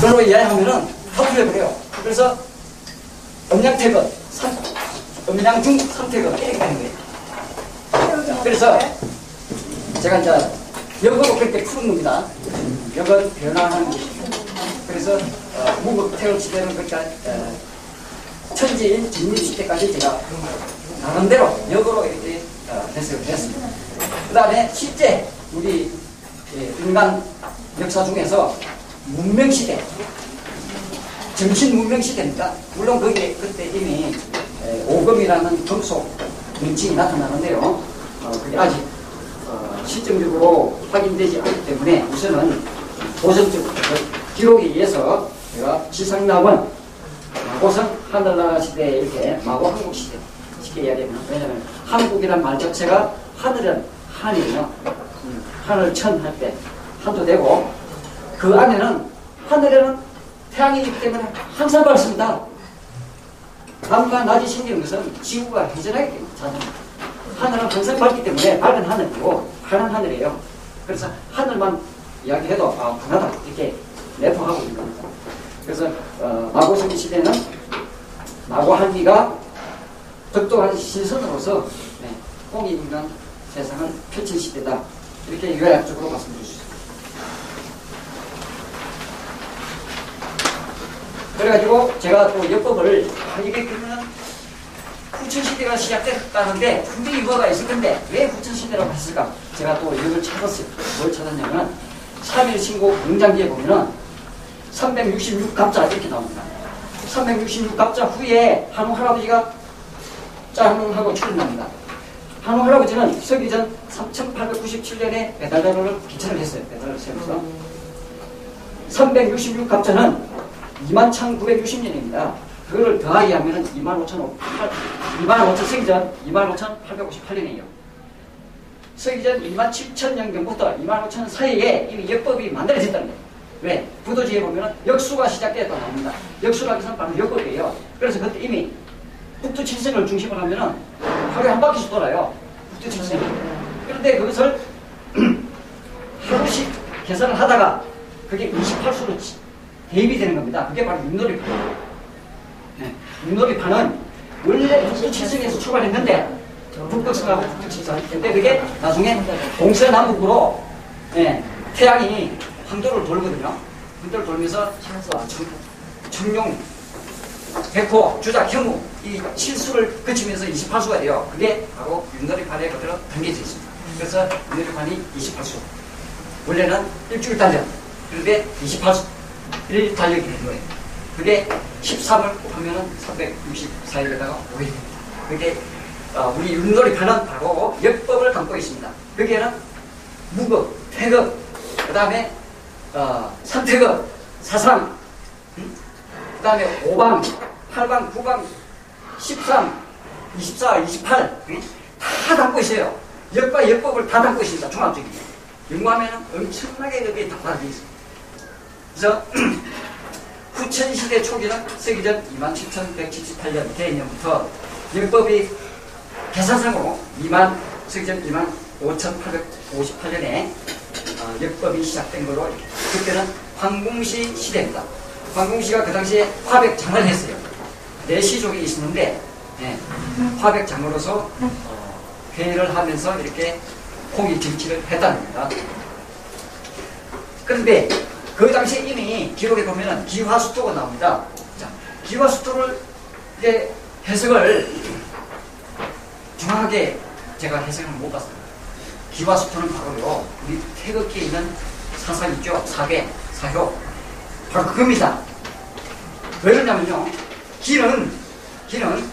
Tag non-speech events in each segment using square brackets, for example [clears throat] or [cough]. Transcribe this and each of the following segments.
그걸로 이해하면은 다 풀려버려요. 그래서 음양태극, 산, 음양중 선택은 이렇게 되는 거예요. 그래서 제가 이제 역으로 그렇게 푸는 겁니다. 역은 변화하는 것입니다. 그래서 어, 무국 태울 시대는 그러니까 어, 천지인 진립 시대까지 제가 나름대로 역으로 이렇게 어, 해석을 했습니다. 그 다음에 실제 우리 예, 인간 역사 중에서 문명 시대, 정신 문명 시대입니다. 물론 거기에 그때 이미 에, 오금이라는 금속 명칭이 나타나는데요. 어, 그게 아직 어, 실증적으로 확인되지 않기 때문에 우선은 도전적 기록에 의해서 제가 지상낙원 마고성 하늘나라 시대 이렇게 마고 한국 시대 쉽게 이야기하면 왜냐하면 한국이란 말 자체가 하늘은 한이에요. 음, 하늘 천 할 때 한도 되고 그 안에는 하늘에는 태양이 있기 때문에 항상 밝습니다. 밤과 낮이 생기는 것은 지구가 회전하기 때문에 자동. 하늘은 항상 밝기 때문에 밝은 하늘이고 파란 하늘이에요. 그래서 하늘만 이야기해도 아 분하다 이렇게 내포하고 있는 겁니다. 그래서 어, 마고성기 시대는 마고한기가 덕도한 신선으로서 네, 공인인간 세상을 펼친 시대다 이렇게 요약적으로 말씀드릴 수 있습니다. 그래가지고 제가 또 역법을 아, 이게 그러면 후천시대가 시작됐다는데 분명히 뭐가 있을 건데 왜 후천시대라고 했을까? 제가 또 이걸 찾았어요. 뭘 찾았냐면 3일 신고 공장기에 보면은 366갑자 이렇게 나옵니다. 366갑자 후에 한우 할아버지가 짠 하고 출연합니다. 한우 할아버지는 서기 전 3897년에 배달자로를 기천을 했어요. 배달을 세워서. 366갑자는 21,960년입니다. 그거를 더하기 하면 25,500, 25,000 서기전 25,858년이에요. 서기전 27,000년경부터 25,000 사이에 이미 역법이 만들어졌다는 거예요. 왜? 부도지에 보면 역수가 시작되었다 나옵니다. 역수라고 해서 바로 역법이에요. 그래서 그때 이미 북두 칠성을 중심으로 하면은 하루에 한 바퀴씩 돌아요. 북두 칠성이. 그런데 그것을 [clears throat] 하루씩 계산을 하다가 그게 28수로 대입이 되는 겁니다. 그게 바로 윷놀이판이에요. 네. 윷놀이 판은 원래 북두 칠성에서 출발했는데 북극성하고 북두 칠성. 근데 그게 나중에 동서남북으로 네. 태양이 황도를 돌거든요. 황도를 돌면서 청룡, 백호, 주작, 형우 이 실수를 거치면서 28수가 돼요. 그게 바로 윷놀이판에 그대로 담겨져 있습니다. 그래서 윷놀이판이 28수. 원래는 일주일 단전. 그런데 28수. 1일 달력이 되는 거예요. 그게 13을 하면은 364일에다가 5일 됩니다. 그게 어, 우리 윷놀이판은 바로 역법을 담고 있습니다. 거기에는 무급, 태급, 그 다음에 어, 선택은 사상, 음? 그 다음에 5방, 8방, 9방, 13, 24, 28, 음? 다 담고 있어요. 역과 역법을 다 담고 있습니다. 종합적인. 연구하면 엄청나게 여기에 다 달려 있습니다. 그래서 [clears throat] 후천시대 초기는 서기전 27,178년 개념부터 역법이 계산상으로 2만, 서기전 2만 5,858년에 어, 역법이 시작된 거로 그때는 황궁시 시대입니다. 황궁시가 그 당시에 화백장을 했어요. 네 시족이 있었는데 네, 화백장으로서 어, 회의를 하면서 이렇게 공익 정치를 했다는 겁니다. 그런데 그 당시에 이미 기록에 보면은 기화수토가 나옵니다. 자, 기화수토를 이제 해석을 정확하게 제가 해석을 못 봤습니다. 기화수토는 바로요, 우리 태극기에 있는 사상 있죠? 사계, 사효. 바로 그겁니다. 왜 그러냐면요, 기는, 기는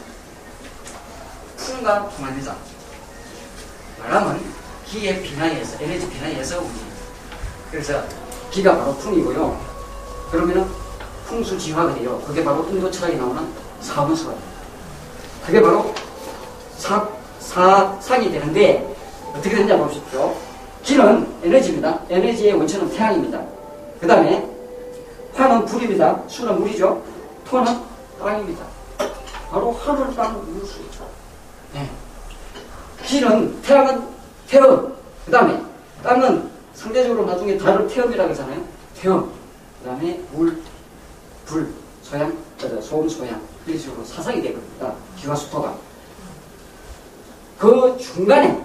풍과 풍합니다. 말하면 기의 비나이에서, 에너지 비나이에서 우리. 그래서 기가 바로 풍이고요. 그러면은 풍수지화가 돼요. 그게 바로 인도 철학에 나오는 사원수가 돼요. 그게 바로 사, 사 상이 되는데, 어떻게 되냐 보십시오. 기는 에너지입니다. 에너지의 원천은 태양입니다. 그 다음에 화는 불입니다. 수는 물이죠. 토는 땅입니다. 바로 하늘, 땅, 물, 수 있죠. 네. 기는 태양은 태음, 그 다음에 땅은 상대적으로 나중에 달을 태음이라고 하잖아요. 태음, 그 다음에 물, 불, 소양, 소음, 소양 이런 식으로 사상이 되거든요. 기와 수토가. 그 중간에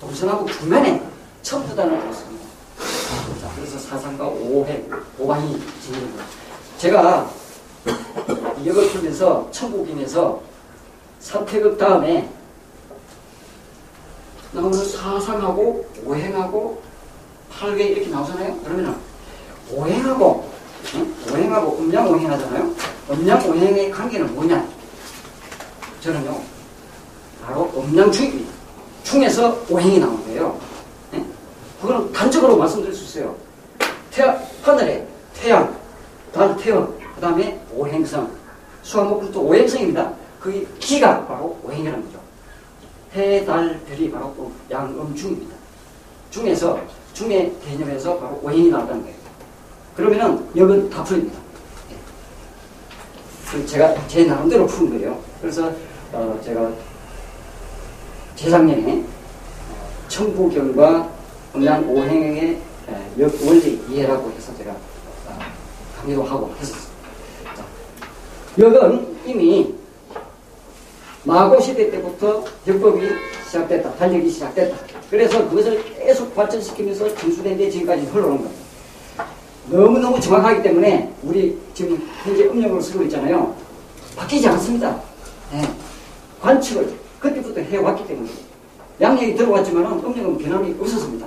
동선하고 중간에 첨부 단을 뒀습니다. 그래서 사상과 오해, 오방이 진행됩니다. 제가 이역을 풀면서 천국인에서 사태극 다음에 나오는 사상하고 오행하고 팔계 이렇게 나오잖아요. 그러면은 오행하고 응? 오행하고 음양 오행 하잖아요. 음양 오행의 관계는 뭐냐? 저는요 바로 음양 중입니다. 중에서 오행이 나온 거예요. 네? 그거는 단적으로 말씀드릴 수 있어요. 태양, 하늘에 태양, 달, 태양, 그 다음에 오행성. 수학목부터 오행성입니다. 그게 기가 바로 오행이라는 거죠. 해, 달, 별이 바로 양음중입니다. 중에서, 중의 개념에서 바로 오행이 나왔다는 거예요. 그러면은 여건 다 풀립니다. 예. 제가 제 나름대로 푸는 거예요. 그래서 어 제가 재작년에 청부경과 음양 오행의 역 원리 이해라고 해서 제가 어, 강의도 하고 했었습니다. 역은 이미 마고 시대 때부터 역법이 시작됐다. 달력이 시작됐다. 그래서 그것을 계속 발전시키면서 중수된 데 지금까지 흘러온 겁니다. 너무너무 정확하기 때문에 우리 지금 현재 음력을 쓰고 있잖아요. 바뀌지 않습니다. 네. 관측을 그때부터 해왔기 때문에 양력이 들어왔지만 음력은 변함이 없었습니다.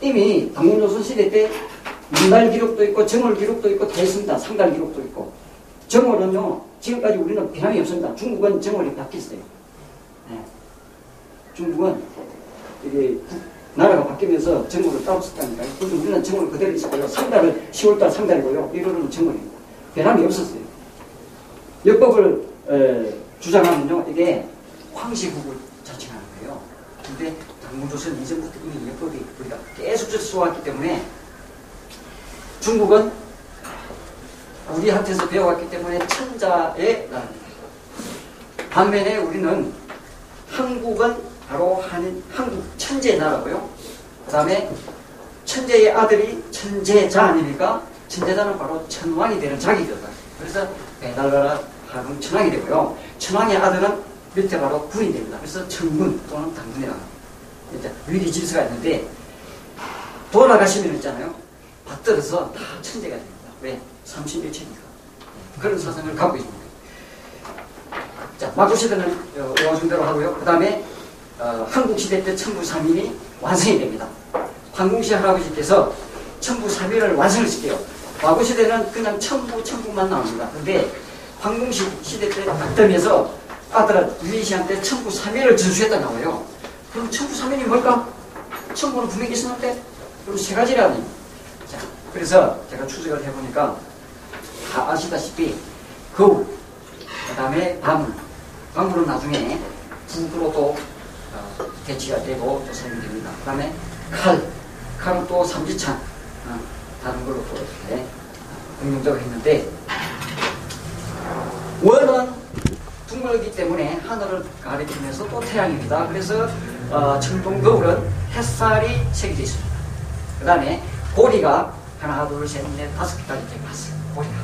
이미 당문조선 시대 때 문달 기록도 있고 정월 기록도 있고 다 있습니다. 상달 기록도 있고 정월은요 지금까지 우리는 변함이 없습니다. 중국은 정월이 바뀌었어요. 네. 중국은 이게 나라가 바뀌면서 정월을 따로 썼다니까요. 그래서 우리는 정월 그대로 있었고요. 상달은 10월달 상달이고요. 1월은 정월입니다. 변함이 없었어요. 역법을 에, 주장하면요. 이게 황시국을 자칭하는 거예요. 근데 당무조선 이전부터 이미 역법이 우리가 계속 써왔기 때문에 중국은 우리한테서 배워왔기 때문에 천자의 나라입니다. 반면에 우리는 한국은 바로 한, 한국 천재 나라고요. 그 다음에 천재의 아들이 천재자 아닙니까? 천재자는 바로 천왕이 되는 자기거든. 그래서 배달나라 하금 천왕이 되고요. 천왕의 아들은 밑에 바로 군이 됩니다. 그래서 천군 또는 당군이라고 이제 위리 질서가 있는데 돌아가시면 있잖아요. 받들어서 다 천재가 됩니다. 왜? 31체니까. 그런 사상을 갖고 있습니다. 자, 마구시대는 오중대로 하고요. 그 다음에 어, 한국시대 때 천부삼인이 완성이 됩니다. 황궁시 할아버지께서 천부삼인을 완성을 시켜요. 마구시대는 그냥 천부, 천부만 나옵니다. 근데 황궁시 시대 때 박덤에서 아들 유희씨한테 천부삼인을 전수했다 나와요. 그럼 천부삼인이 뭘까? 천부는 분명히 있었는데 그럼 세 가지라니. 자, 그래서 제가 추적을 해보니까 다 아시다시피 거울, 그 다음에 밤물, 밤물은 나중에 북으로도 어, 대치가 되고 또 사용됩니다. 그 다음에 칼, 칼은 또 삼지창, 어, 다른 걸로 또 이렇게 응용적으로 했는데 원은 둥글기 때문에 하늘을 가리키면서 또 태양입니다. 그래서 어, 청동 거울은 햇살이 새겨져 있습니다. 그 다음에 고리가 하나, 둘, 셋, 넷, 다섯 개까지 이렇게 갔어요. 고리가.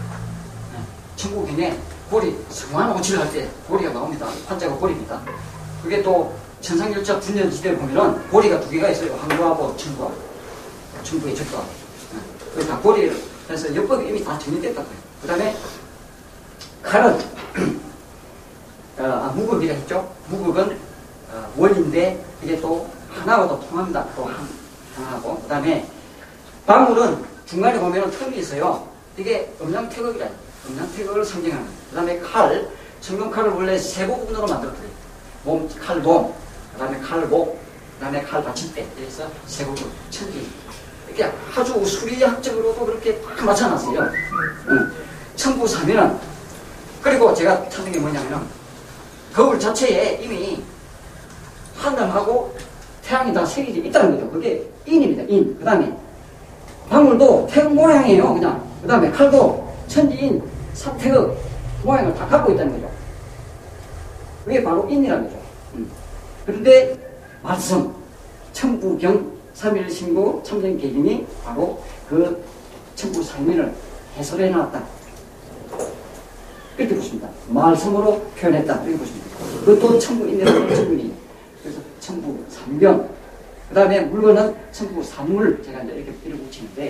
네. 천국인에 고리, 성한 오치를 할 때 고리가 나옵니다. 환자가 고리입니다. 그게 또 천상열차 분년 시대에 보면은 고리가 두 개가 있어요. 항구하고 천구하고. 천구의 적도하고. 네. 다 고리를 해서 역법이 이미 다 정리됐다고요. 그 다음에 칼은 [clears throat] 아, 무극이라 했죠. 무극은 어, 원인데 이게 또더 통합니다. 또 한, 하나하고. 그 다음에 방울은 중간에 보면 틈이 있어요. 이게 음양태극이라 음양태극을 상징하는 그 다음에 칼, 청룡칼을 원래 세 부분으로 만들었거든요. 몸, 칼 몸, 그 다음에 칼 목, 그 다음에 칼 받침대. 그래서 세 부분, 천기. 이렇게 아주 수리학적으로도 그렇게 딱 맞춰놨어요. 응. 청부사면은, 그리고 제가 찾은 게 뭐냐면은, 거울 자체에 이미 하늘하고 태양이 다 색이 있다는 거죠. 그게 인입니다. 인. 그 다음에 방울도 태극 모양이에요. 그냥. 그 다음에 칼도 천지인 삼태극 모양을 다 갖고 있다는 거죠. 그게 바로 인이라는 거죠. 음. 그런데 말씀, 천부경, 삼일신고, 참전계경이 바로 그 천부삼인을 해설해 놨다. 이렇게 보십니다. 말씀으로 표현했다. 이렇게 보십니다. 그것도 천부인데 천부인. 그래서 천부 삼경. 그 다음에 물건은 천부 삼물. 제가 이제 이렇게 이렇게 붙이는데